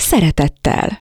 szeretettel.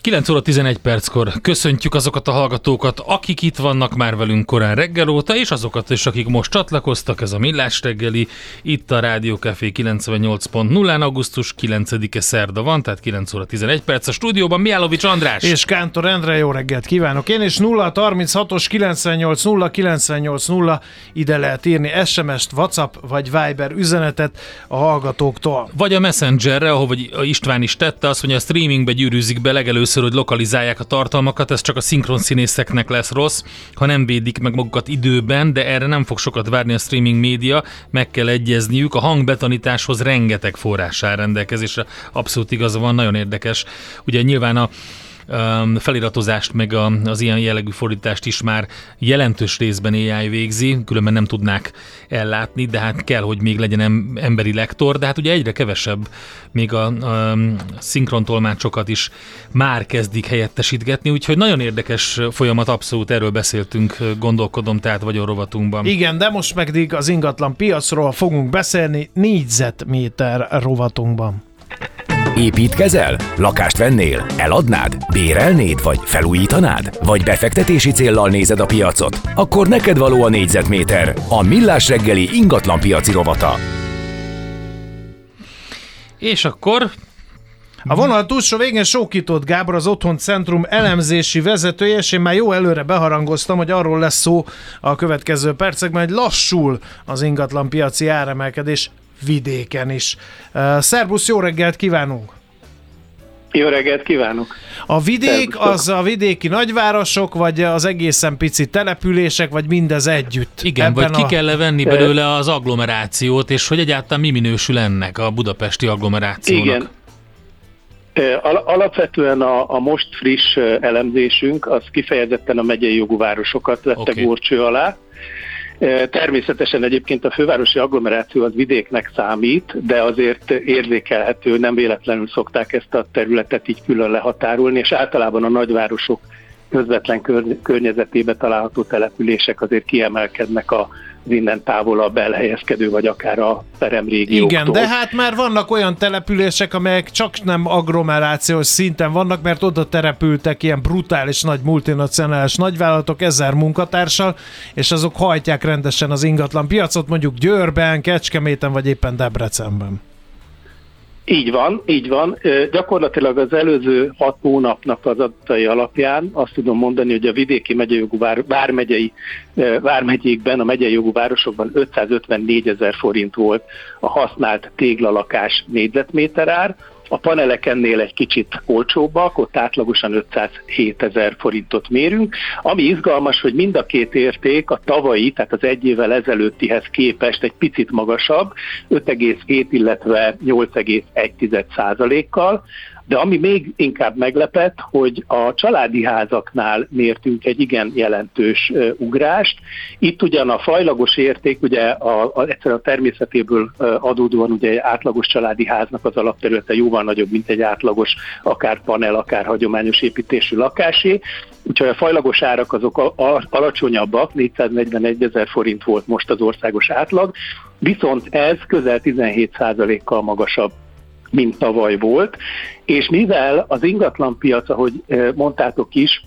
9 óra 11 perckor köszöntjük azokat a hallgatókat, akik itt vannak már velünk korán reggel óta, és azokat is, akik most csatlakoztak, ez a Millás reggeli, itt a Rádió Café 98.0-án, augusztus 9-e szerda van, tehát 9 óra 11 perc a stúdióban, Miálovics András. És Kántor Endre, jó reggelt kívánok! Én is 0 36-os 98 0 98 0 ide lehet írni SMS-t, WhatsApp vagy Viber üzenetet a hallgatóktól. Vagy a Messengerre, ahol István is tette, azt mondja, a streamingbe gyűrűzik be legelőször először, hogy lokalizálják a tartalmakat, ez csak a szinkron színészeknek lesz rossz, ha nem védik meg magukat időben, de erre nem fog sokat várni a streaming média, meg kell egyezniük. A hangbetanításhoz rengeteg forrás áll rendelkezésre, abszolút igaza van, nagyon érdekes. Ugye nyilván a feliratozást, meg a, az ilyen jellegű fordítást is már jelentős részben AI végzi, különben nem tudnák ellátni, de hát kell, hogy még legyen emberi lektor, de hát ugye egyre kevesebb, még a, a szinkrontolmácsokat is már kezdik helyettesítgetni, úgyhogy nagyon érdekes folyamat, abszolút erről beszéltünk, gondolkodom, tehát vagy a rovatunkban. Igen, de most meg az ingatlan piacról fogunk beszélni négyzetméter rovatunkban. Építkezel? Lakást vennél? Eladnád? Bérelnéd? Vagy felújítanád? Vagy befektetési céllal nézed a piacot? Akkor neked való a négyzetméter, a millás reggeli ingatlan piaci rovata. És akkor a vonal túlsó végén Sókított Gábor, az Otthon Centrum elemzési vezetője, és én már jó előre beharangoztam, hogy arról lesz szó a következő percekben, hogy lassul az ingatlan piaci áremelkedés vidéken is. Szerbusz, jó reggelt kívánunk! Jó reggelt kívánok! A vidék az a vidéki nagyvárosok, vagy az egészen pici települések, vagy mindez együtt? Igen, Ebben vagy ki a... kell venni belőle az agglomerációt, és hogy egyáltalán mi minősül ennek a budapesti agglomerációnak? Igen. Alapvetően a, a most friss elemzésünk az kifejezetten a megyei jogú városokat vette okay. górcső alá, Természetesen egyébként a fővárosi agglomeráció az vidéknek számít, de azért érzékelhető, nem véletlenül szokták ezt a területet így külön lehatárolni, és általában a nagyvárosok közvetlen környezetébe található települések azért kiemelkednek a innen távolabb elhelyezkedő, vagy akár a peremrégióktól. Igen, de hát már vannak olyan települések, amelyek csak nem agglomerációs szinten vannak, mert oda terepültek ilyen brutális nagy multinacionális nagyvállalatok ezer munkatársal, és azok hajtják rendesen az ingatlan piacot, mondjuk Győrben, Kecskeméten, vagy éppen Debrecenben. Így van, így van. Gyakorlatilag az előző hat hónapnak az adatai alapján azt tudom mondani, hogy a vidéki megyejogú vár, vármegyei, vármegyékben, a megyei jogú városokban 554 ezer forint volt a használt téglalakás négyzetméter ár, a panelekennél egy kicsit olcsóbbak, ott átlagosan 507 ezer forintot mérünk. Ami izgalmas, hogy mind a két érték a tavalyi, tehát az egy évvel ezelőttihez képest egy picit magasabb, 5,7, illetve 8,1 százalékkal. De ami még inkább meglepett, hogy a családi házaknál mértünk egy igen jelentős ugrást. Itt ugyan a fajlagos érték, ugye a, a, egyszer a természetéből adódóan ugye egy átlagos családi háznak az alapterülete jóval nagyobb, mint egy átlagos akár panel, akár hagyományos építésű lakásé. Úgyhogy a fajlagos árak azok alacsonyabbak, 441 ezer forint volt most az országos átlag, viszont ez közel 17%-kal magasabb mint tavaly volt, és mivel az ingatlanpiac, ahogy mondtátok is,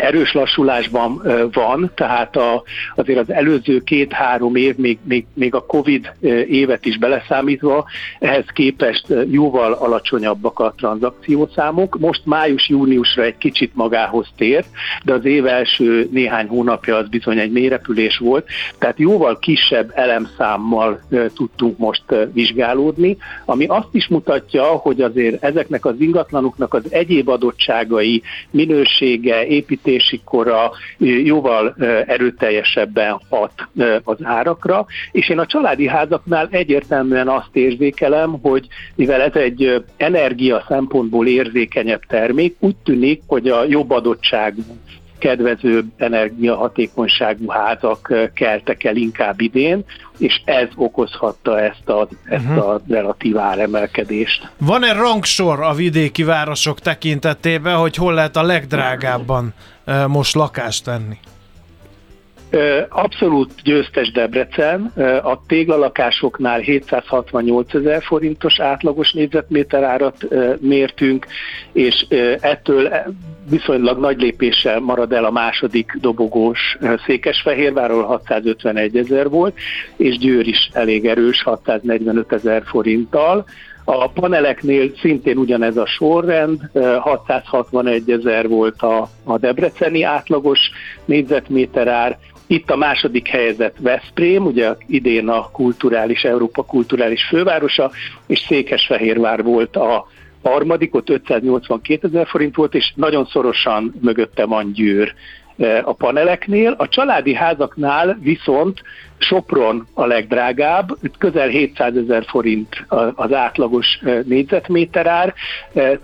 erős lassulásban van, tehát a, azért az előző két-három év, még, még, még a Covid évet is beleszámítva, ehhez képest jóval alacsonyabbak a tranzakciószámok. Most május-júniusra egy kicsit magához tért, de az év első néhány hónapja az bizony egy mélyrepülés volt, tehát jóval kisebb elemszámmal tudtunk most vizsgálódni, ami azt is mutatja, hogy azért ezeknek az ingatlanoknak az egyéb adottságai, minősége, építés, építési kora jóval erőteljesebben hat az árakra, és én a családi házaknál egyértelműen azt érzékelem, hogy mivel ez egy energia szempontból érzékenyebb termék, úgy tűnik, hogy a jobb adottságú kedvezőbb energiahatékonyságú házak keltek el inkább idén, és ez okozhatta ezt a, ezt uh-huh. a relatív áremelkedést. Van-e rangsor a vidéki városok tekintetében, hogy hol lehet a legdrágábban most lakást venni? Abszolút győztes Debrecen, a téglalakásoknál 768 ezer forintos átlagos négyzetméter árat mértünk, és ettől viszonylag nagy lépéssel marad el a második dobogós Székesfehérváról 651 ezer volt, és Győr is elég erős 645 ezer forinttal. A paneleknél szintén ugyanez a sorrend, 661 ezer volt a, a debreceni átlagos négyzetméter ár, itt a második helyzet Veszprém, ugye idén a kulturális, Európa kulturális fővárosa, és Székesfehérvár volt a harmadik, ott 582 ezer forint volt, és nagyon szorosan mögötte van Győr a paneleknél. A családi házaknál viszont Sopron a legdrágább, közel 700 ezer forint az átlagos négyzetméter ár,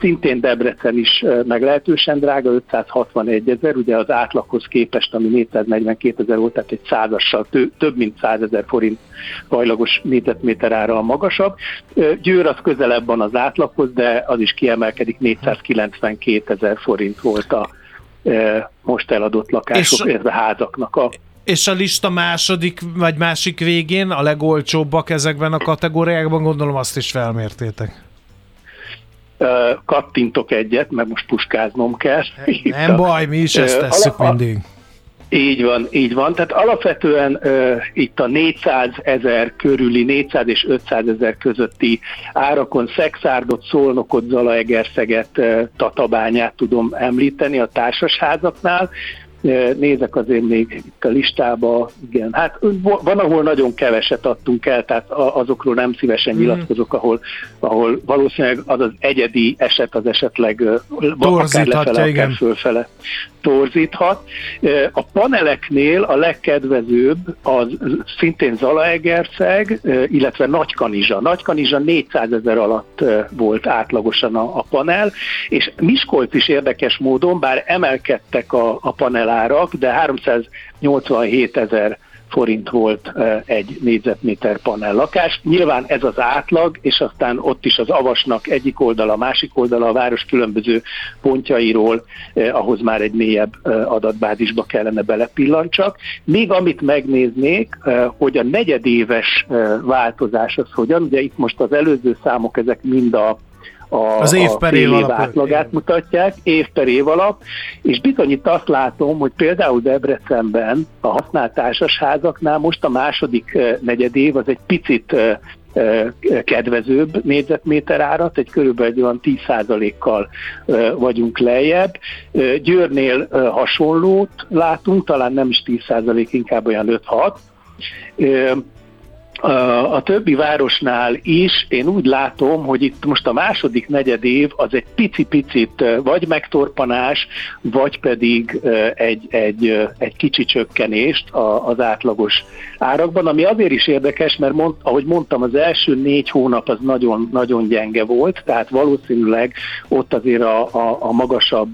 szintén Debrecen is meglehetősen drága, 561 ezer, ugye az átlaghoz képest, ami 442 ezer volt, tehát egy százassal több mint 100 ezer forint hajlagos négyzetméter ára a magasabb. Győr az közelebb van az átlaghoz, de az is kiemelkedik, 492 ezer forint volt a most eladott lakások, és, a házaknak a és a lista második vagy másik végén a legolcsóbbak ezekben a kategóriákban, gondolom azt is felmértétek. Kattintok egyet, mert most puskáznom kell. Nem a, baj, mi is ezt tesszük a, mindig. Így van, így van. Tehát alapvetően uh, itt a 400 ezer körüli, 400 és 500 ezer közötti árakon Szexárdot, Szolnokot, Zalaegerszeget, uh, Tatabányát tudom említeni a társasházaknál nézek azért még itt a listába, igen, hát van, ahol nagyon keveset adtunk el, tehát azokról nem szívesen mm. nyilatkozok, ahol, ahol valószínűleg az az egyedi eset az esetleg akár lefele, igen. akár fölfele torzíthat. A paneleknél a legkedvezőbb az szintén Zalaegerszeg, illetve Nagykanizsa. Nagykanizsa 400 ezer alatt volt átlagosan a, a panel, és Miskolc is érdekes módon, bár emelkedtek a, a panelárak, de 387 ezer forint volt egy négyzetméter panel lakás. Nyilván ez az átlag, és aztán ott is az avasnak egyik oldala, másik oldala a város különböző pontjairól, ahhoz már egy mélyebb adatbázisba kellene belepillantsak. Még amit megnéznék, hogy a negyedéves változás az hogyan, ugye itt most az előző számok, ezek mind a a, az év per év, év átlagát mutatják, év per év alap, és bizony itt azt látom, hogy például Debrecenben a használt társasházaknál most a második negyedév az egy picit kedvezőbb négyzetméter árat, egy körülbelül olyan 10%-kal vagyunk lejjebb. Győrnél hasonlót látunk, talán nem is 10%, inkább olyan 5-6 a többi városnál is én úgy látom, hogy itt most a második negyed év az egy pici-picit vagy megtorpanás, vagy pedig egy, egy, egy kicsi csökkenést az átlagos árakban, ami azért is érdekes, mert mond, ahogy mondtam, az első négy hónap az nagyon, nagyon gyenge volt, tehát valószínűleg ott azért a, a, a magasabb,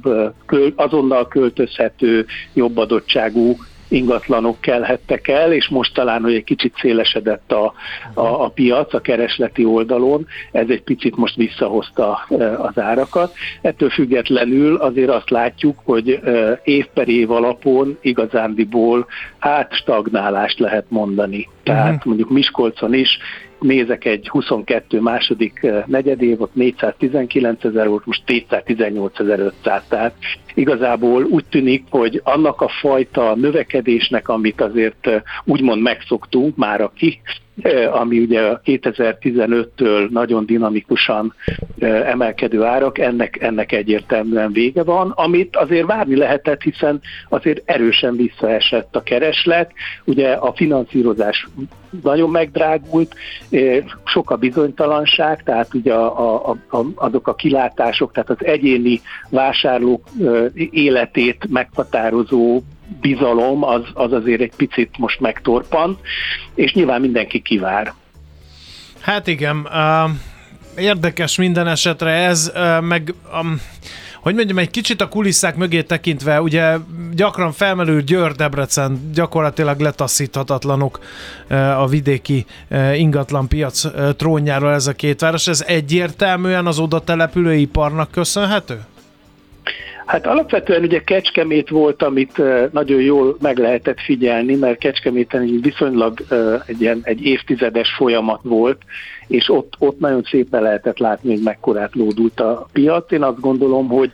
azonnal költözhető, jobb adottságú ingatlanok kelhettek el, és most talán, hogy egy kicsit szélesedett a, a, a piac a keresleti oldalon, ez egy picit most visszahozta az árakat. Ettől függetlenül azért azt látjuk, hogy év per év alapon igazándiból hát stagnálást lehet mondani. Tehát uh-huh. mondjuk Miskolcon is nézek egy 22 második eh, negyedévot, 419 ezer volt, most 218 500, tehát igazából úgy tűnik, hogy annak a fajta növekedésnek, amit azért eh, úgymond megszoktunk már aki ami ugye 2015-től nagyon dinamikusan emelkedő árak, ennek, ennek egyértelműen vége van, amit azért várni lehetett, hiszen azért erősen visszaesett a kereslet, ugye a finanszírozás nagyon megdrágult, sok a bizonytalanság, tehát ugye a, a, a, azok a kilátások, tehát az egyéni vásárlók életét meghatározó bizalom az, az azért egy picit most megtorpant, és nyilván mindenki kivár. Hát igen, uh, érdekes minden esetre ez, uh, meg um, hogy mondjam, egy kicsit a kulisszák mögé tekintve, ugye gyakran felmerül Győr, Debrecen, gyakorlatilag letaszíthatatlanok a vidéki ingatlan piac trónjáról ez a két város. Ez egyértelműen az oda települő iparnak köszönhető? Hát alapvetően ugye Kecskemét volt, amit nagyon jól meg lehetett figyelni, mert Kecskeméten egy viszonylag egy, ilyen, egy évtizedes folyamat volt, és ott, ott nagyon szépen lehetett látni, hogy mekkorát lódult a piac. Én azt gondolom, hogy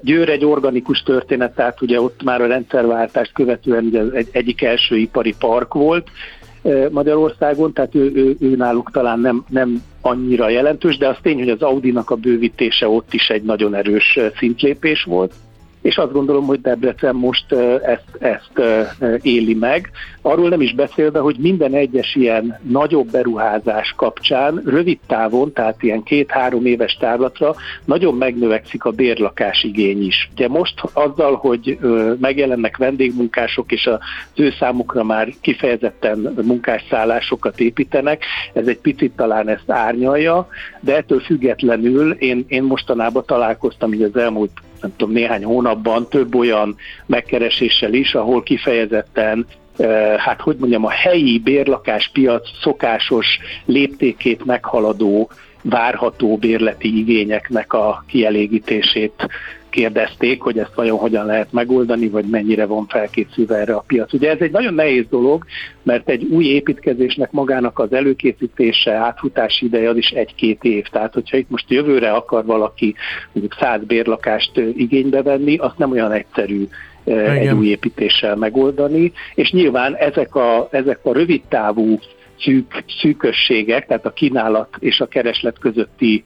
Győr egy organikus történet, tehát ugye ott már a rendszerváltást követően ugye egy, egyik első ipari park volt, Magyarországon, tehát ő, ő, ő náluk talán nem, nem annyira jelentős, de az tény, hogy az Audi-nak a bővítése ott is egy nagyon erős szintlépés volt és azt gondolom, hogy Debrecen most ezt, ezt éli meg. Arról nem is beszélve, hogy minden egyes ilyen nagyobb beruházás kapcsán rövid távon, tehát ilyen két-három éves távlatra nagyon megnövekszik a bérlakás igény is. Ugye most azzal, hogy megjelennek vendégmunkások, és az ő számukra már kifejezetten munkásszállásokat építenek, ez egy picit talán ezt árnyalja, de ettől függetlenül én, én mostanában találkoztam így az elmúlt nem tudom, néhány hónapban több olyan megkereséssel is, ahol kifejezetten hát hogy mondjam, a helyi bérlakáspiac szokásos léptékét meghaladó várható bérleti igényeknek a kielégítését kérdezték, hogy ezt vajon hogyan lehet megoldani, vagy mennyire van felkészülve erre a piac. Ugye ez egy nagyon nehéz dolog, mert egy új építkezésnek magának az előkészítése, átfutási ideje az is egy-két év. Tehát, hogyha itt most jövőre akar valaki mondjuk száz bérlakást igénybe venni, azt nem olyan egyszerű Igen. egy új építéssel megoldani, és nyilván ezek a, ezek a rövidtávú szűk, szűkösségek, tehát a kínálat és a kereslet közötti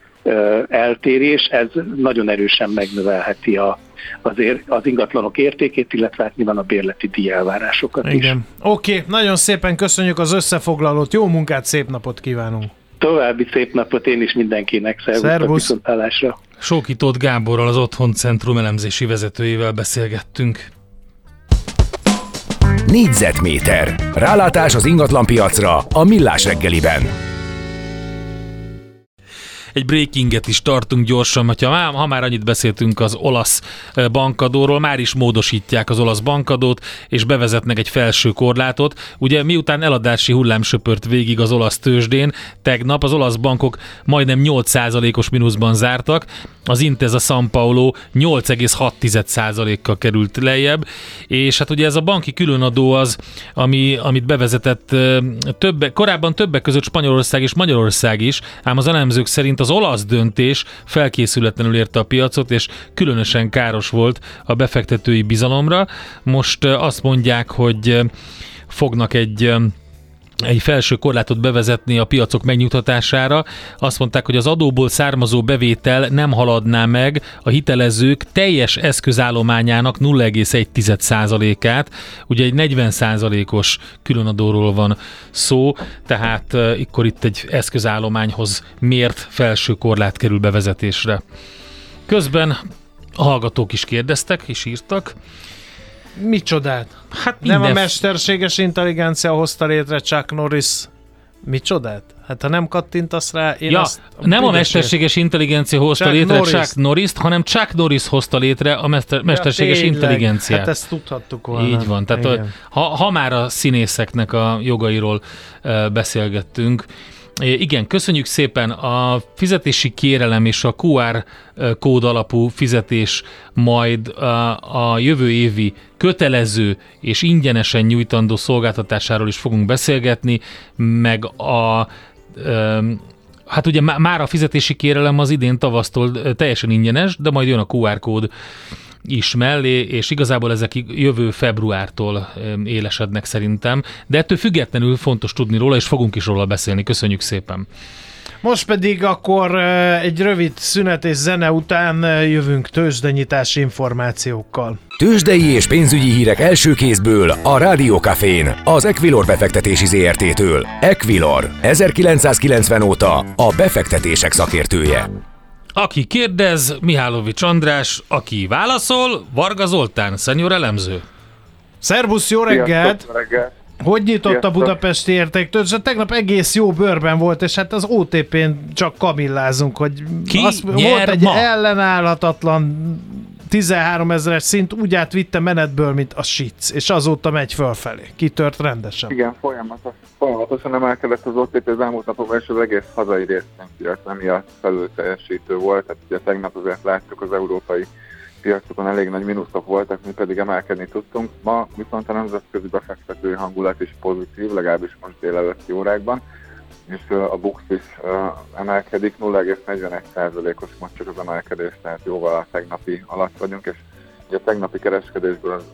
eltérés, ez nagyon erősen megnövelheti a, azért az ingatlanok értékét, illetve hát nyilván a bérleti díjelvárásokat Igen. is. Oké, okay, nagyon szépen köszönjük az összefoglalót, jó munkát, szép napot kívánunk! További szép napot én is mindenkinek, szervusztok viszontlátásra! Sókított Gáborral, az Otthon Centrum elemzési vezetőjével beszélgettünk. Négyzetméter. Rálátás az ingatlanpiacra a Millás reggeliben egy breakinget is tartunk gyorsan, hogyha már, ha már annyit beszéltünk az olasz bankadóról, már is módosítják az olasz bankadót, és bevezetnek egy felső korlátot. Ugye miután eladási hullám söpört végig az olasz tőzsdén, tegnap az olasz bankok majdnem 8%-os mínuszban zártak, az Intez a San Paulo 8,6%-kal került lejjebb, és hát ugye ez a banki különadó az, ami, amit bevezetett többe, korábban többek között Spanyolország és Magyarország is, ám az elemzők szerint az olasz döntés felkészületlenül érte a piacot, és különösen káros volt a befektetői bizalomra. Most azt mondják, hogy fognak egy egy felső korlátot bevezetni a piacok megnyugtatására. Azt mondták, hogy az adóból származó bevétel nem haladná meg a hitelezők teljes eszközállományának 0,1%-át. Ugye egy 40%-os különadóról van szó, tehát uh, itt egy eszközállományhoz mért felső korlát kerül bevezetésre. Közben a hallgatók is kérdeztek és írtak. Micsodát? Hát minden... Nem a mesterséges intelligencia hozta létre Chuck Norris Micsodát? Hát ha nem kattintasz rá, én ja, azt... Nem a mesterséges intelligencia hozta Chuck létre Norris. Chuck Norris-t, hanem Chuck Norris hozta létre a mester, mesterséges ja, intelligenciát. Hát ezt tudhattuk volna. Így van. Tehát ha, ha már a színészeknek a jogairól uh, beszélgettünk, igen, köszönjük szépen. A fizetési kérelem és a QR kód alapú fizetés majd a jövő évi kötelező és ingyenesen nyújtandó szolgáltatásáról is fogunk beszélgetni, meg a Hát ugye már a fizetési kérelem az idén tavasztól teljesen ingyenes, de majd jön a QR kód is mellé, és igazából ezek jövő februártól élesednek szerintem, de ettől függetlenül fontos tudni róla, és fogunk is róla beszélni. Köszönjük szépen! Most pedig akkor egy rövid szünet és zene után jövünk tőzsdenyítási információkkal. Tőzsdei és pénzügyi hírek első kézből a Rádiókafén, az Equilor befektetési ZRT-től. Equilor, 1990 óta a befektetések szakértője. Aki kérdez, Mihálovics András, aki válaszol, Varga Zoltán, szenyor elemző. Szerbusz, jó reggelt! Sziasztok, reggelt. Hogy nyitott Sziasztok. a budapesti értéktől? Tegnap egész jó bőrben volt, és hát az OTP-n csak kamillázunk, hogy Ki volt nyer egy ma? ellenállhatatlan 13 ezeres szint, úgy átvitte menetből, mint a sic, és azóta megy fölfelé. Kitört rendesen. Igen, folyamatos, folyamatosan emelkedett az OTP az elmúlt napokban, és az egész hazai részvénypiac emiatt felül teljesítő volt. Tehát ugye tegnap azért láttuk az európai piacokon elég nagy mínuszok voltak, mi pedig emelkedni tudtunk. Ma viszont a nemzetközi befektetői hangulat is pozitív, legalábbis most délelőtti órákban, és a Bux is emelkedik, 0,41%-os most csak az emelkedés, tehát jóval a tegnapi alatt vagyunk, és ugye a tegnapi kereskedésből az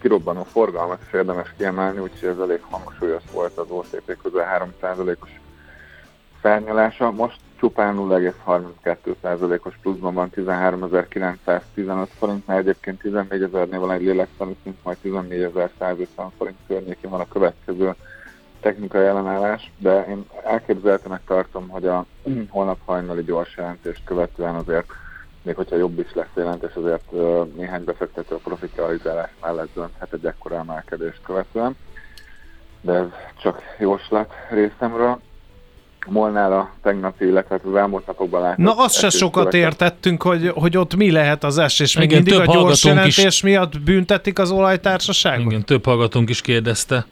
kirobbanó forgalmat is érdemes kiemelni, úgyhogy ez elég hangsúlyos volt az OTP közel 3%-os felnyalása. Most csupán 0,32%-os pluszban van 13.915 forintnál, egyébként 14.000-nél van egy lélektani szint, majd 14.150 forint környékén van a következő technikai ellenállás, de én elképzelhetőnek tartom, hogy a holnap hajnali gyors jelentést követően azért még hogyha jobb is lesz jelentés, azért néhány befektető a profitalizálás mellett dönthet egy ekkora emelkedést követően. De ez csak jóslat részemről. Molnál a tegnapi, illetve az elmúlt napokban látott... Na azt se sokat követően- értettünk, hogy, hogy ott mi lehet az esés. Még Igen, mindig a több gyors hallgatónk is- jelentés miatt büntetik az olajtársaságot? Igen, több hallgatónk is kérdezte.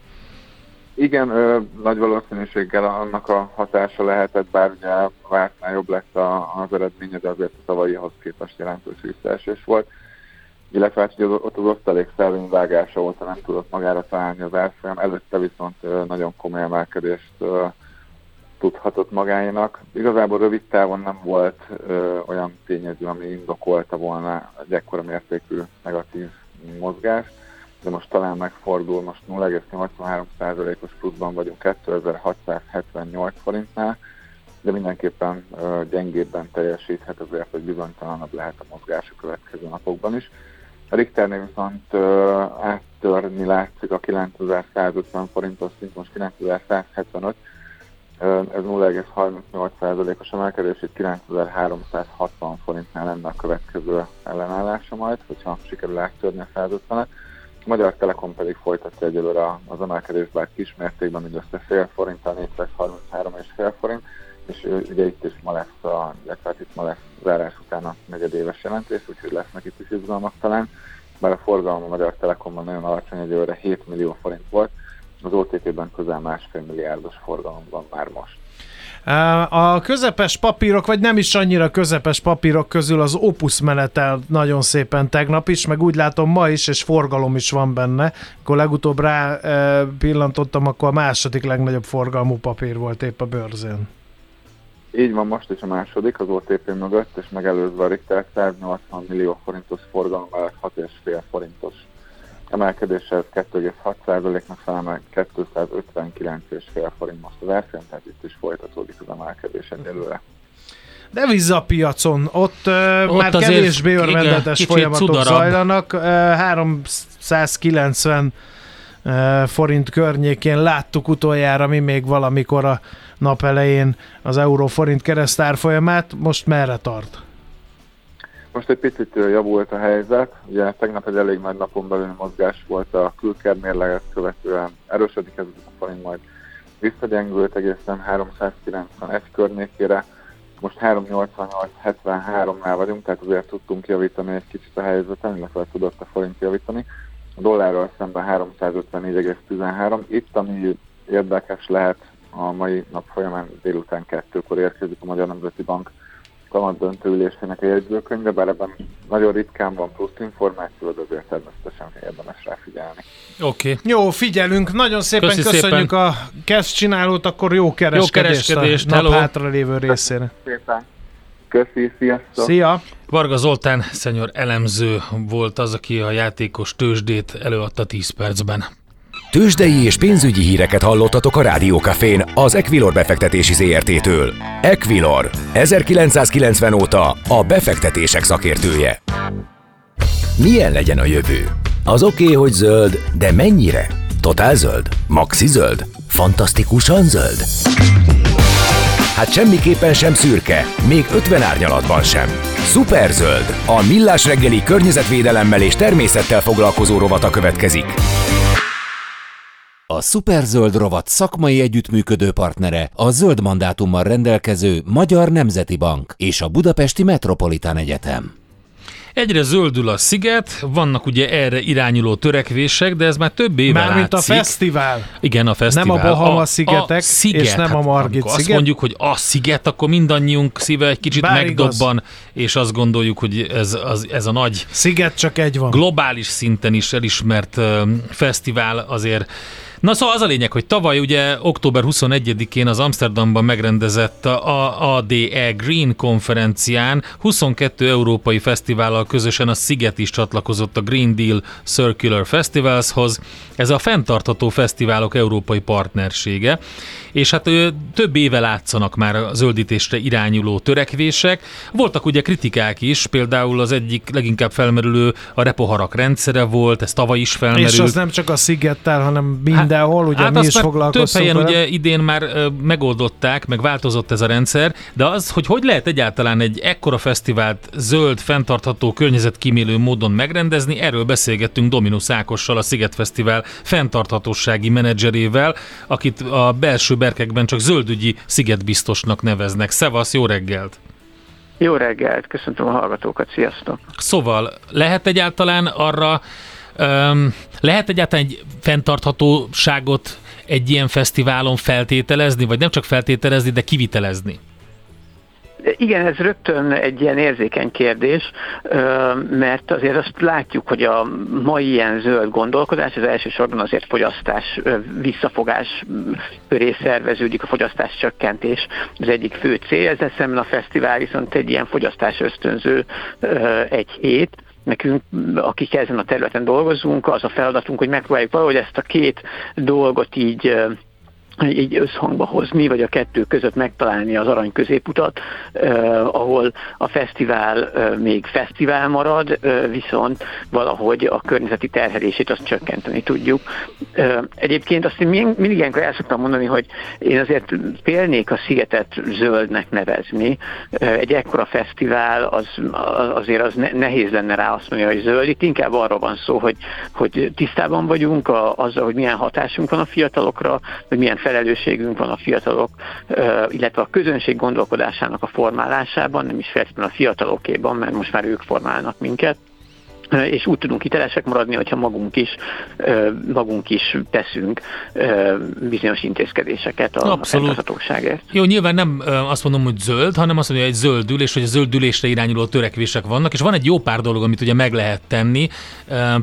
Igen, ö, nagy valószínűséggel annak a hatása lehetett, bár ugye vártnál jobb lett a, az eredménye, de azért a tavalyihoz képest jelentős visszaesés volt. Illetve hát ugye az- ott az osztalék vágása óta nem tudott magára találni az árfolyam, előtte viszont ö, nagyon komoly emelkedést ö, tudhatott magáénak. Igazából rövid távon nem volt ö, olyan tényező, ami indokolta volna egy ekkora mértékű negatív mozgást de most talán megfordul, most 0,83%-os pluszban vagyunk 2678 forintnál, de mindenképpen gyengébben teljesíthet azért, hogy bizonytalanabb lehet a mozgás a következő napokban is. A Richternél viszont áttörni látszik a 9150 forintos szint, most 9175, Ö, ez 0,38%-os emelkedés, itt 9360 forintnál lenne a következő ellenállása majd, hogyha sikerül áttörni a 150-et. Magyar Telekom pedig folytatja egyelőre az emelkedést, bár kis mértékben, mindössze fél forinttal, 433,5 forint, és ugye itt is ma lesz, a, illetve hát itt ma lesz zárás után a negyedéves jelentés, úgyhogy lesznek itt is izgalmak talán, bár a forgalom a Magyar Telekomban nagyon alacsony, egyelőre 7 millió forint volt, az OTP-ben közel másfél milliárdos forgalom van már most. A közepes papírok, vagy nem is annyira közepes papírok közül az Opus menetel nagyon szépen tegnap is, meg úgy látom ma is, és forgalom is van benne. Akkor legutóbb rá pillantottam, akkor a második legnagyobb forgalmú papír volt épp a bőrzén. Így van most is a második az OTP mögött, és megelőzve a Richter 180 millió forintos forgalom mellett 6,5 forintos emelkedéssel 2,6%-nak felel meg 259,5 forint most az árfolyam, tehát itt is folytatódik az emelkedés egyelőre. Devizapiacon, ott, ott Ott már azért, kevésbé örvendetes folyamatok cudarabb. zajlanak. Ö, 390 ö, forint környékén láttuk utoljára mi még valamikor a nap elején az euró-forint keresztárfolyamát, most merre tart? Most egy picit javult a helyzet, ugye tegnap egy elég nagy napon belül mozgás volt a külkermérleget követően erősödik ez a forint, majd visszagyengült egészen 391 környékére, most 388-73-nál vagyunk, tehát azért tudtunk javítani egy kicsit a helyzeten, illetve tudott a forint javítani. A dollárral szemben 354,13. Itt, ami érdekes lehet, a mai nap folyamán délután kettőkor érkezik a Magyar Nemzeti Bank kamat döntőülésének a jegyzőkönyve, bár ebben nagyon ritkán van plusz információ, de azért természetesen érdemes rá figyelni. Oké. Okay. Jó, figyelünk, nagyon szépen Köszi köszönjük szépen. a kezd csinálót, akkor jó kereskedést, kereskedést, a nap hello. hátralévő részére. Szépen! Köszi, sziasztok! Szia! Varga Zoltán szenyor elemző volt az, aki a játékos tőzsdét előadta 10 percben. Tőzsdei és pénzügyi híreket hallottatok a Rádiókafén az Equilor befektetési ZRT-től. Equilor, 1990 óta a befektetések szakértője. Milyen legyen a jövő? Az oké, okay, hogy zöld, de mennyire? Totál zöld? Maxi zöld? Fantasztikusan zöld? Hát semmiképpen sem szürke, még 50 árnyalatban sem. Superzöld, a millás reggeli környezetvédelemmel és természettel foglalkozó rovata következik. A Superzöld rovat szakmai együttműködő partnere a zöld mandátummal rendelkező Magyar Nemzeti Bank és a Budapesti Metropolitán Egyetem. Egyre zöldül a sziget, vannak ugye erre irányuló törekvések, de ez már több éve Mármint a látszik. fesztivál. Igen, a fesztivál. Nem a Bahama szigetek, sziget, és nem a Margit amikor Azt sziget. mondjuk, hogy a sziget, akkor mindannyiunk szíve egy kicsit Bár megdobban, és azt gondoljuk, hogy ez, az, ez a nagy Sziget csak egy van. globális szinten is elismert ö, fesztivál azért. Na szóval az a lényeg, hogy tavaly ugye október 21-én az Amsterdamban megrendezett a ADE Green konferencián 22 európai fesztivállal közösen a Sziget is csatlakozott a Green Deal Circular Festivals-hoz. Ez a fenntartható fesztiválok európai partnersége, és hát több éve látszanak már a zöldítésre irányuló törekvések. Voltak ugye kritikák is, például az egyik leginkább felmerülő a repoharak rendszere volt, ez tavaly is felmerült. És az nem csak a szigettel, hanem mindenhol, ugye hát mi azt is már foglalkoztunk Több helyen vele. ugye idén már ö, megoldották, meg változott ez a rendszer, de az, hogy hogy lehet egyáltalán egy ekkora fesztivált zöld, fenntartható, környezetkímélő módon megrendezni, erről beszélgettünk Dominus Ákossal, a Sziget Fesztivál fenntarthatósági menedzserével, akit a belső berkekben csak zöldügyi szigetbiztosnak neveznek. Szevasz, jó reggelt! Jó reggelt, köszöntöm a hallgatókat, sziasztok! Szóval lehet egyáltalán arra, um, lehet egyáltalán egy fenntarthatóságot egy ilyen fesztiválon feltételezni, vagy nem csak feltételezni, de kivitelezni? Igen, ez rögtön egy ilyen érzékeny kérdés, mert azért azt látjuk, hogy a mai ilyen zöld gondolkodás, ez elsősorban azért fogyasztás visszafogás köré szerveződik, a fogyasztás csökkentés. Az egyik fő cél, ezzel szemben a fesztivál viszont egy ilyen fogyasztás ösztönző egy hét, nekünk, akik ezen a területen dolgozunk, az a feladatunk, hogy megpróbáljuk valahogy ezt a két dolgot így így összhangba hozni, vagy a kettő között megtalálni az arany középutat, eh, ahol a fesztivál eh, még fesztivál marad, eh, viszont valahogy a környezeti terhelését azt csökkenteni tudjuk. Eh, egyébként azt én min- mindig ilyenkor el szoktam mondani, hogy én azért félnék a szigetet zöldnek nevezni. Eh, egy ekkora fesztivál az, azért az ne- nehéz lenne rá azt mondani, hogy zöld. Itt inkább arról van szó, hogy, hogy tisztában vagyunk a, azzal, hogy milyen hatásunk van a fiatalokra, hogy milyen felelősségünk van a fiatalok, illetve a közönség gondolkodásának a formálásában, nem is feltétlenül a fiatalokéban, mert most már ők formálnak minket és úgy tudunk hitelesek maradni, hogyha magunk is, magunk is teszünk bizonyos intézkedéseket a Abszolút. fenntarthatóságért. Jó, nyilván nem azt mondom, hogy zöld, hanem azt mondja, hogy egy zöldül, és hogy a zöldülésre irányuló törekvések vannak, és van egy jó pár dolog, amit ugye meg lehet tenni,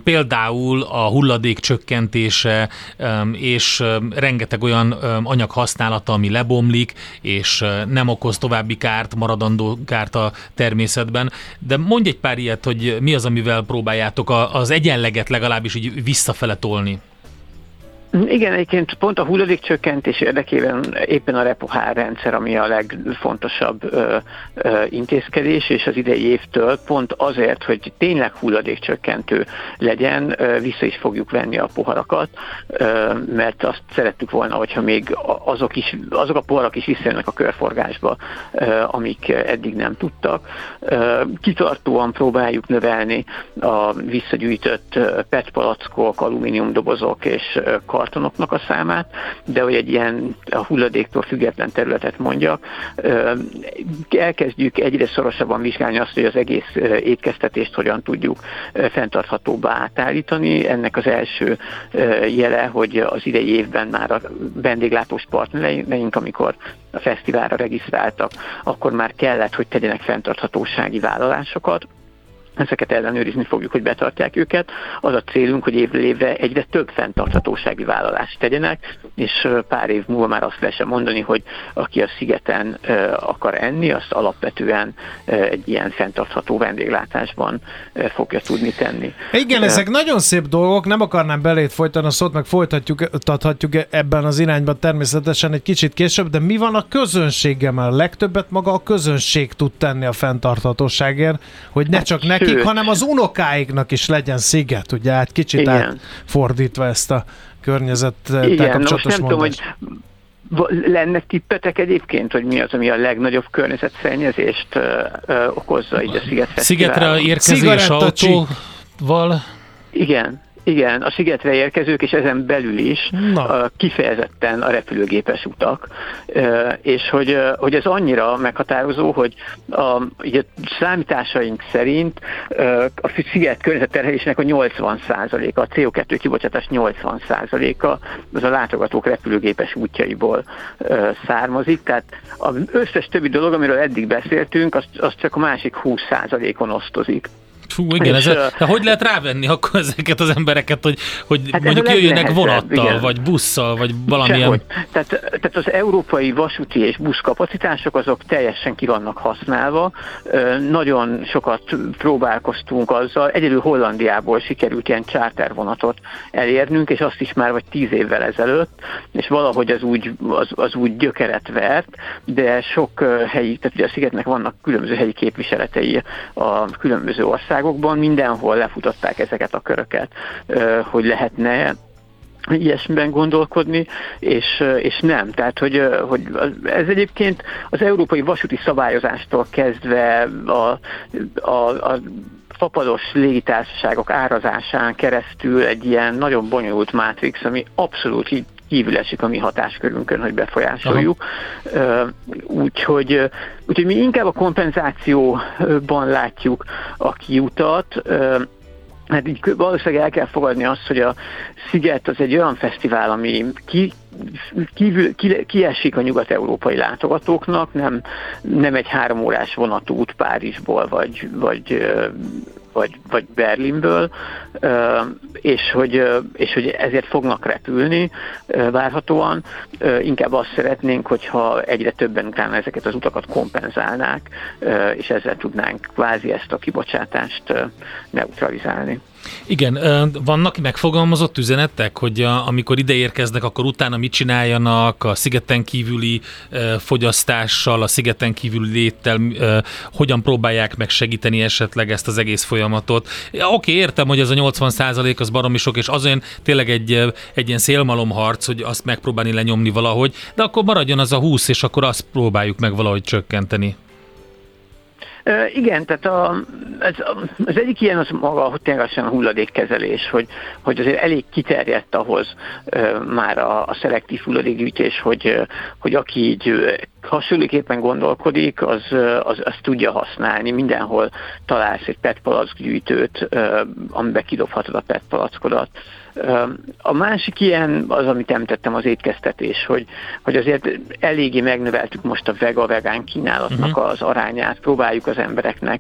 például a hulladék csökkentése, és rengeteg olyan anyag használata, ami lebomlik, és nem okoz további kárt, maradandó kárt a természetben. De mondj egy pár ilyet, hogy mi az, amivel próbáljátok az egyenleget legalábbis így visszafele tolni. Igen, egyébként pont a hulladékcsökkentés érdekében éppen a repohár rendszer, ami a legfontosabb ö, ö, intézkedés, és az idei évtől pont azért, hogy tényleg hulladékcsökkentő legyen, ö, vissza is fogjuk venni a poharakat, ö, mert azt szerettük volna, hogyha még azok, is, azok a poharak is visszajönnek a körforgásba, ö, amik eddig nem tudtak. Ö, Kitartóan próbáljuk növelni a visszagyűjtött PET palackok, alumínium dobozok és ö, kartonoknak a számát, de hogy egy ilyen a hulladéktól független területet mondjak, elkezdjük egyre szorosabban vizsgálni azt, hogy az egész étkeztetést hogyan tudjuk fenntarthatóbbá átállítani. Ennek az első jele, hogy az idei évben már a vendéglátós partnereink, amikor a fesztiválra regisztráltak, akkor már kellett, hogy tegyenek fenntarthatósági vállalásokat, ezeket ellenőrizni fogjuk, hogy betartják őket. Az a célunk, hogy évről évre egyre több fenntarthatósági vállalást tegyenek, és pár év múlva már azt lehessen mondani, hogy aki a szigeten akar enni, azt alapvetően egy ilyen fenntartható vendéglátásban fogja tudni tenni. Igen, ezek nagyon szép dolgok, nem akarnám belét folytani a szót, meg folytatjuk, tathatjuk ebben az irányban természetesen egy kicsit később, de mi van a közönséggel? Legtöbbet maga a közönség tud tenni a fenntarthatóságért, hogy ne csak neki nekik, hanem az unokáiknak is legyen sziget, ugye, hát kicsit Igen. átfordítva ezt a környezettel kapcsolatos most nem tudom, hogy lenne tippetek egyébként, hogy mi az, ami a legnagyobb környezetszennyezést ö, ö, okozza így a Sziget Szigetre érkezés autóval? Igen. Igen, a szigetre érkezők, és ezen belül is Na. kifejezetten a repülőgépes utak, és hogy, hogy ez annyira meghatározó, hogy a, ugye, számításaink szerint a sziget környezetterhelésének a 80%-a, a CO2 kibocsátás 80%-a az a látogatók repülőgépes útjaiból származik, tehát az összes többi dolog, amiről eddig beszéltünk, az, az csak a másik 20%-on osztozik. Fú, igen, ez, de hogy lehet rávenni akkor ezeket az embereket, hogy, hogy hát mondjuk jöjjönek vonattal, igen. vagy busszal, vagy valamilyen... Tehát, tehát az európai vasúti és buszkapacitások azok teljesen ki vannak használva. Nagyon sokat próbálkoztunk azzal, egyedül Hollandiából sikerült ilyen vonatot elérnünk, és azt is már vagy tíz évvel ezelőtt, és valahogy az úgy, az, az úgy gyökeret vert, de sok helyi, tehát ugye a szigetnek vannak különböző helyi képviseletei a különböző országok, országokban mindenhol lefutották ezeket a köröket, hogy lehetne ilyesmiben gondolkodni, és, és nem. Tehát, hogy, hogy ez egyébként az európai vasúti szabályozástól kezdve a, a, a fapados légitársaságok árazásán keresztül egy ilyen nagyon bonyolult mátrix, ami abszolút így kívül esik a mi hatáskörünkön, hogy befolyásoljuk. Úgyhogy, úgyhogy mi inkább a kompenzációban látjuk a kiutat, Hát így valószínűleg el kell fogadni azt, hogy a Sziget az egy olyan fesztivál, ami ki, kívül, ki, kiesik a nyugat-európai látogatóknak, nem, nem egy három órás vonatút Párizsból vagy, vagy vagy, vagy Berlinből, és hogy, és hogy ezért fognak repülni várhatóan. Inkább azt szeretnénk, hogyha egyre többen utána ezeket az utakat kompenzálnák, és ezzel tudnánk kvázi ezt a kibocsátást neutralizálni. Igen, vannak megfogalmazott üzenetek, hogy amikor ide érkeznek, akkor utána mit csináljanak a szigeten kívüli fogyasztással, a szigeten kívüli léttel, hogyan próbálják meg segíteni esetleg ezt az egész folyamatot. Ja, oké, értem, hogy ez a 80% az baromi sok, és az olyan tényleg egy, egy ilyen szélmalomharc, hogy azt megpróbálni lenyomni valahogy, de akkor maradjon az a 20, és akkor azt próbáljuk meg valahogy csökkenteni. Igen, tehát a, ez, az egyik ilyen az maga hogy tényleg a hulladékkezelés, hogy, hogy azért elég kiterjedt ahhoz már a, a szelektív hulladékgyűjtés, hogy, hogy aki így hasonlóképpen gondolkodik, az, az, az tudja használni. Mindenhol találsz egy PET gyűjtőt, amiben kidobhatod a PET palackodat. A másik ilyen az, amit említettem, az étkeztetés, hogy, hogy azért eléggé megnöveltük most a vega-vegán kínálatnak uh-huh. az arányát, próbáljuk az embereknek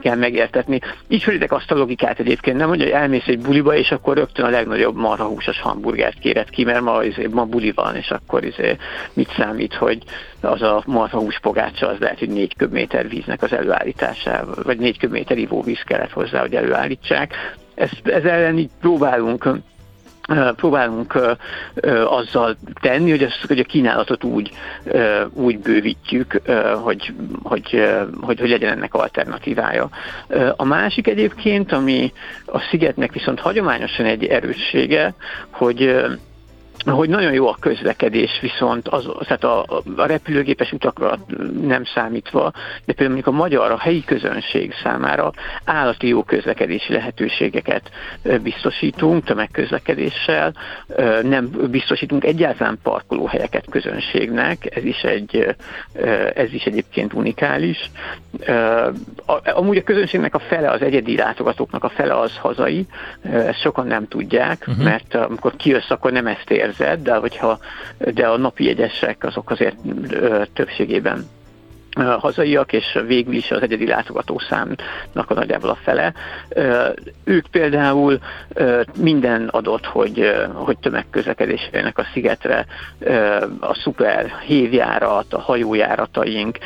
kell megértetni. Ismeritek azt a logikát egyébként, nem, hogy elmész egy buliba, és akkor rögtön a legnagyobb marhahúsos hamburgert kéred ki, mert ma, izé, ma buli van, és akkor izé, mit számít, hogy az a marhahús pogácsa az lehet, hogy négy köbméter víznek az előállításával, vagy négy köbméter ivóvíz kellett hozzá, hogy előállítsák. Ezt, ez ellen így próbálunk próbálunk azzal tenni, hogy, ezt, hogy a kínálatot úgy, úgy bővítjük, hogy, hogy, hogy, hogy legyen ennek alternatívája. A másik egyébként, ami a szigetnek viszont hagyományosan egy erőssége, hogy hogy nagyon jó a közlekedés, viszont az, tehát a, a repülőgépes utakra nem számítva, de például mondjuk a magyar, a helyi közönség számára állati jó közlekedési lehetőségeket biztosítunk tömegközlekedéssel, nem biztosítunk egyáltalán parkolóhelyeket közönségnek, ez is, egy, ez is egyébként unikális. Amúgy a közönségnek a fele, az egyedi látogatóknak a fele az hazai, ezt sokan nem tudják, uh-huh. mert amikor kijössz, akkor nem ezt ér érzed, de, hogyha, de a napi jegyesek azok azért többségében hazaiak, és végül is az egyedi látogatószámnak a nagyjából a fele. Ők például minden adott, hogy, hogy tömegközlekedés jönnek a szigetre, a szuper hévjárat, a hajójárataink,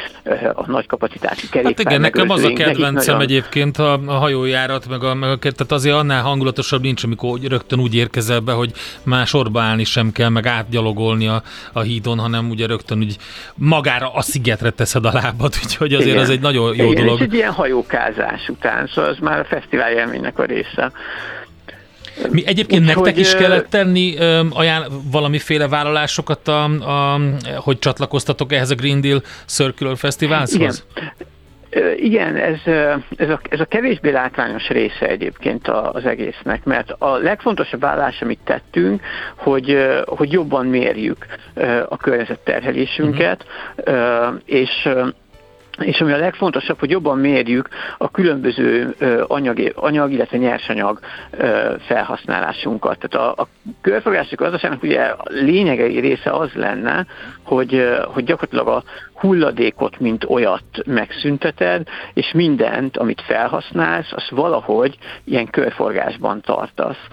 a nagy kapacitású kerékpár. Hát igen, nekem az a kedvencem nagyon... egyébként a, a hajójárat, meg a, meg a tehát azért annál hangulatosabb nincs, amikor rögtön úgy érkezel be, hogy más sorba állni sem kell, meg átgyalogolni a, a hídon, hanem ugye rögtön úgy magára a szigetre teszed a lábad, úgyhogy azért Igen. az egy nagyon jó Igen, dolog. És egy ilyen hajókázás után, szóval az már a fesztivál élménynek a része. Mi egyébként Úgy, nektek hogy, is kellett tenni ajánl, valamiféle vállalásokat, a, a, hogy csatlakoztatok ehhez a Green Deal Circular Festivalhoz? Igen. Igen, ez, ez, a, ez a kevésbé látványos része egyébként az egésznek, mert a legfontosabb vállás, amit tettünk, hogy, hogy jobban mérjük a környezetterhelésünket, uh-huh. és és ami a legfontosabb, hogy jobban mérjük a különböző anyag, anyag illetve nyersanyag felhasználásunkat. Tehát a, a körforgási gazdaságnak ugye lényegei része az lenne, hogy, hogy gyakorlatilag a hulladékot, mint olyat megszünteted, és mindent, amit felhasználsz, azt valahogy ilyen körforgásban tartasz.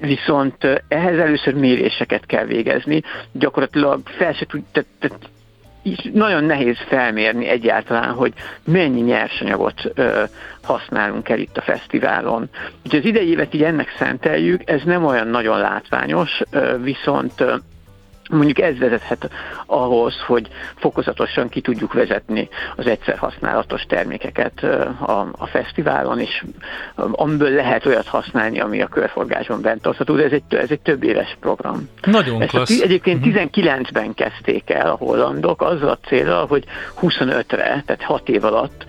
Viszont ehhez először méréseket kell végezni, gyakorlatilag fel se tud, tehát így nagyon nehéz felmérni egyáltalán, hogy mennyi nyersanyagot ö, használunk el itt a fesztiválon. Úgyhogy az idei évet így ennek szenteljük, ez nem olyan nagyon látványos, ö, viszont ö, Mondjuk ez vezethet ahhoz, hogy fokozatosan ki tudjuk vezetni az egyszer használatos termékeket a, a fesztiválon, és amiből lehet olyat használni, ami a körforgáson bent tartható, de ez egy, ez egy több éves program. Nagyon Ezt klassz. Egyébként uh-huh. Mhm. 19-ben kezdték el a hollandok, azzal a célra, hogy 25-re, tehát 6 év alatt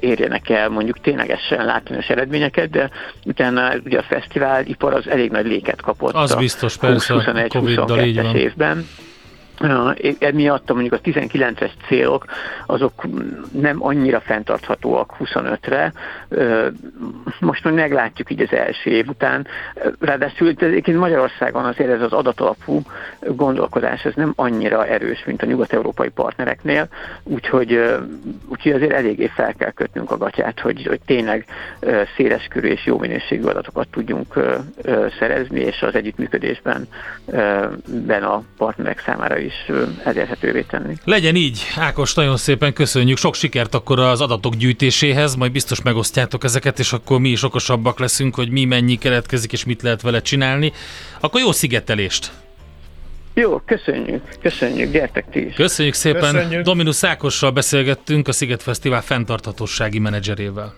érjenek el mondjuk ténylegesen látványos eredményeket, de utána ugye a fesztiválipar az elég nagy léket kapott. Az biztos, persze, 20-21-22-es évben time. Emiatt mondjuk a 19-es célok azok nem annyira fenntarthatóak 25-re. Most majd meglátjuk így az első év után. Ráadásul egyébként Magyarországon azért ez az adatalapú gondolkodás ez nem annyira erős, mint a nyugat-európai partnereknél, úgyhogy, úgyhogy azért eléggé fel kell kötnünk a gatyát, hogy, hogy tényleg széleskörű és jó minőségű adatokat tudjunk szerezni, és az együttműködésben ben a partnerek számára is is elérhetővé tenni. Legyen így. Ákos, nagyon szépen köszönjük. Sok sikert akkor az adatok gyűjtéséhez, majd biztos megosztjátok ezeket, és akkor mi is okosabbak leszünk, hogy mi mennyi keletkezik, és mit lehet vele csinálni. Akkor jó szigetelést! Jó, köszönjük, köszönjük, gyertek ti is. Köszönjük szépen. Köszönjük. Dominus Ákossal beszélgettünk, a Sziget Fesztivál fenntarthatósági menedzserével.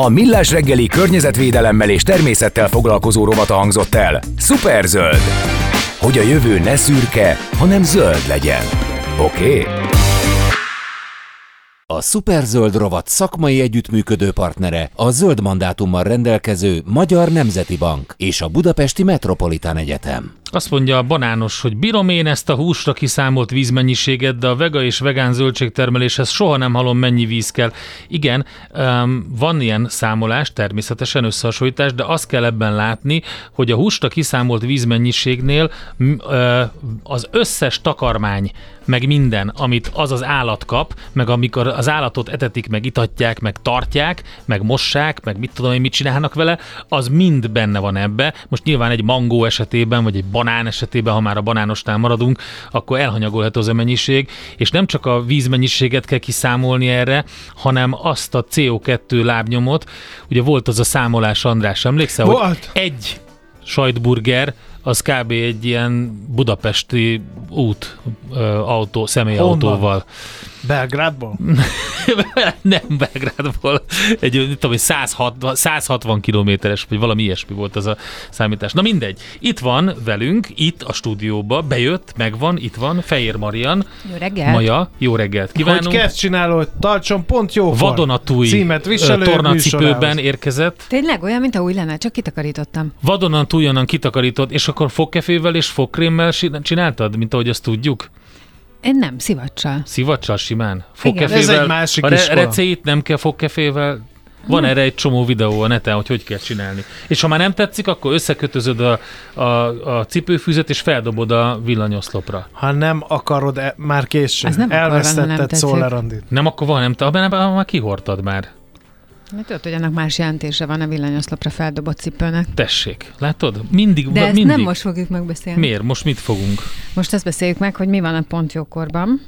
A Millás reggeli környezetvédelemmel és természettel foglalkozó rovata hangzott el. Superzöld! hogy a jövő ne szürke, hanem zöld legyen. Oké? Okay? A Superzöld rovat szakmai együttműködő partnere a zöld mandátummal rendelkező Magyar Nemzeti Bank és a Budapesti Metropolitán Egyetem. Azt mondja a banános, hogy bírom én ezt a húsra kiszámolt vízmennyiséget, de a vega és vegán zöldségtermeléshez soha nem hallom, mennyi víz kell. Igen, van ilyen számolás, természetesen összehasonlítás, de azt kell ebben látni, hogy a húsra kiszámolt vízmennyiségnél az összes takarmány, meg minden, amit az az állat kap, meg amikor az állatot etetik, meg itatják, meg tartják, meg mossák, meg mit tudom én, mit csinálnak vele, az mind benne van ebbe. Most nyilván egy mangó esetében, vagy egy banán esetében, ha már a banánosnál maradunk, akkor elhanyagolható az a mennyiség, és nem csak a vízmennyiséget kell kiszámolni erre, hanem azt a CO2 lábnyomot, ugye volt az a számolás, András, emlékszel, volt. hogy egy sajtburger az kb. egy ilyen budapesti út, autó, személyautóval. Honnan? Belgrádból? nem Belgrádból. Egy, tudom, 160, 160 kilométeres, vagy valami ilyesmi volt az a számítás. Na mindegy. Itt van velünk, itt a stúdióba, bejött, megvan, itt van, Fehér Marian. Jó reggelt. Maja, jó reggelt kívánunk. Hogy kezd csináló, hogy tartson pont jó Vadonatúj címet viselő tornacipőben érkezett. Tényleg olyan, mint a új lenne, csak kitakarítottam. Vadonatújonnan kitakarított, és akkor fogkefével és fogkrémmel csináltad, mint ahogy azt tudjuk? Én nem, szivacsal. Szivacsal simán? Fogkefével? Ez egy másik A re- receit nem kell fogkefével Van erre egy csomó videó a neten, hogy hogy kell csinálni. És ha már nem tetszik, akkor összekötözöd a, a, a cipőfűzet, és feldobod a villanyoszlopra. Ha nem akarod, e- már késő. Ez nem akkor van, ha nem Elvesztetted tetszik. Szólerandit. Nem, akkor van, nem abban abban már kihordtad már. De tudod, hogy annak más jelentése van a villanyoszlopra feldobott cipőnek. Tessék, látod? Mindig, De ezt mindig. nem most fogjuk megbeszélni. Miért? Most mit fogunk? Most azt beszéljük meg, hogy mi van a pont jókorban.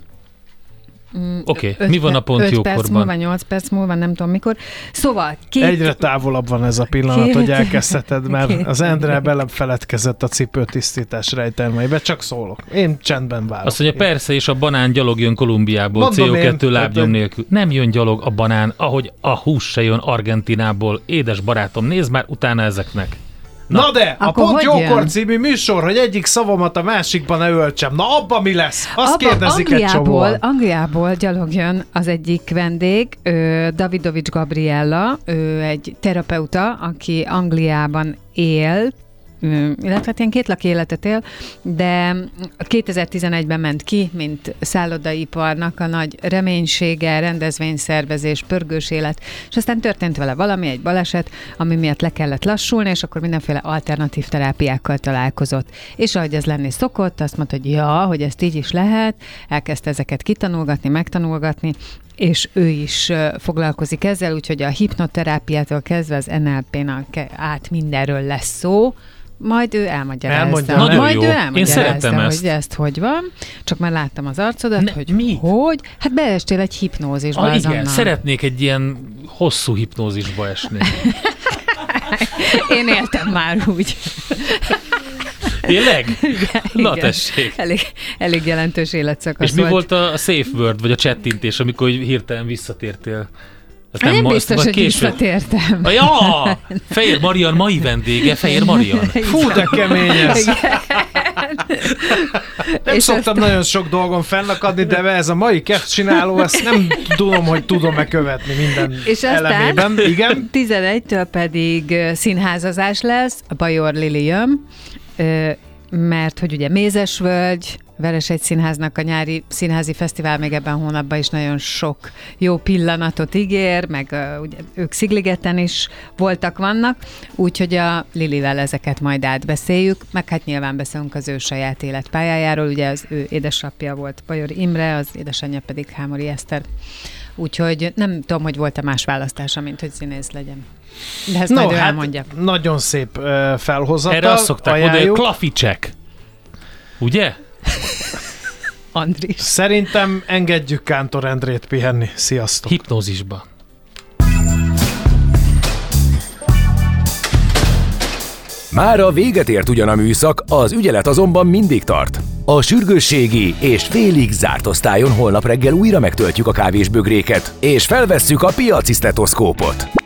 Mm, Oké, öt mi van a pont öt perc jókorban? múlva, 8 perc múlva, nem tudom mikor. Szóval két... Egyre távolabb van ez a pillanat, Két- hogy elkezdheted, mert két- az Endre belefeledkezett a cipőtisztítás rejtelmeibe, csak szólok. Én csendben várok. Azt mondja, persze, és a banán gyalog jön Kolumbiából, Mondom én, CO2 lábnyom nélkül. Nem jön gyalog a banán, ahogy a hús se jön Argentinából. Édes barátom, nézd már utána ezeknek. Na, Na de, a Akkor Pont hogy Jókor jön? című műsor, hogy egyik szavamat a másikban ne öltsem. Na abba mi lesz? Azt Abba- kérdezik egy Angliából, csomóan. Angliából gyalog jön az egyik vendég, ő, Davidovics Gabriella, ő egy terapeuta, aki Angliában él, illetve hát ilyen kétlaki életet él, de 2011-ben ment ki, mint szállodaiparnak a nagy reménysége, rendezvényszervezés, pörgős élet, és aztán történt vele valami, egy baleset, ami miatt le kellett lassulni, és akkor mindenféle alternatív terápiákkal találkozott. És ahogy ez lenni szokott, azt mondta, hogy ja, hogy ezt így is lehet, elkezdte ezeket kitanulgatni, megtanulgatni, és ő is foglalkozik ezzel, úgyhogy a hipnoterápiától kezdve az NLP-nak át mindenről lesz szó, majd ő elmagyarázza. Elmondja, Nagyon majd jó. ő Én elmagyarázza, szeretem hogy ezt. ezt hogy van. Csak már láttam az arcodat, Ne, hogy mi? hogy. Hát beestél egy hipnózisba Ah, igen, azonnal. szeretnék egy ilyen hosszú hipnózisba esni. Én éltem már úgy. Tényleg? Na Igen. tessék. Elég, elég jelentős életszakasz És mi volt a safe word, vagy a chattintés, amikor hirtelen visszatértél? Hát nem, ma- biztos, azt hogy később- visszatértem. Ah, Ja! Fehér Marian mai vendége, Fehér Marian. Fú, de kemény ez. Nem És szoktam aztán- nagyon sok dolgon fennakadni, de ez a mai csináló, ezt nem tudom, hogy tudom-e követni minden És aztán- elemében. Igen. 11-től pedig színházazás lesz, a Bajor Lilium, mert hogy ugye Mézesvölgy, Veresegy Színháznak a nyári színházi fesztivál még ebben a hónapban is nagyon sok jó pillanatot ígér, meg ö, ugye, ők Szigligeten is voltak, vannak, úgyhogy a Lilivel ezeket majd átbeszéljük, meg hát nyilván beszélünk az ő saját életpályájáról, ugye az ő édesapja volt Bajor Imre, az édesanyja pedig Hámori Eszter. Úgyhogy nem tudom, hogy volt-e más választása, mint hogy színész legyen. De ezt no, majd ő hát elmondja. nagyon szép uh, felhozatal. Erre azt szokták mondani, hogy ajánljuk. klaficsek. Ugye? Andris. Szerintem engedjük Kántor Endrét pihenni. Sziasztok! Hipnózisba. Már a véget ért ugyan a műszak, az ügyelet azonban mindig tart. A sürgősségi és félig zárt osztályon holnap reggel újra megtöltjük a kávésbögréket, és felvesszük a piaci stetoszkópot.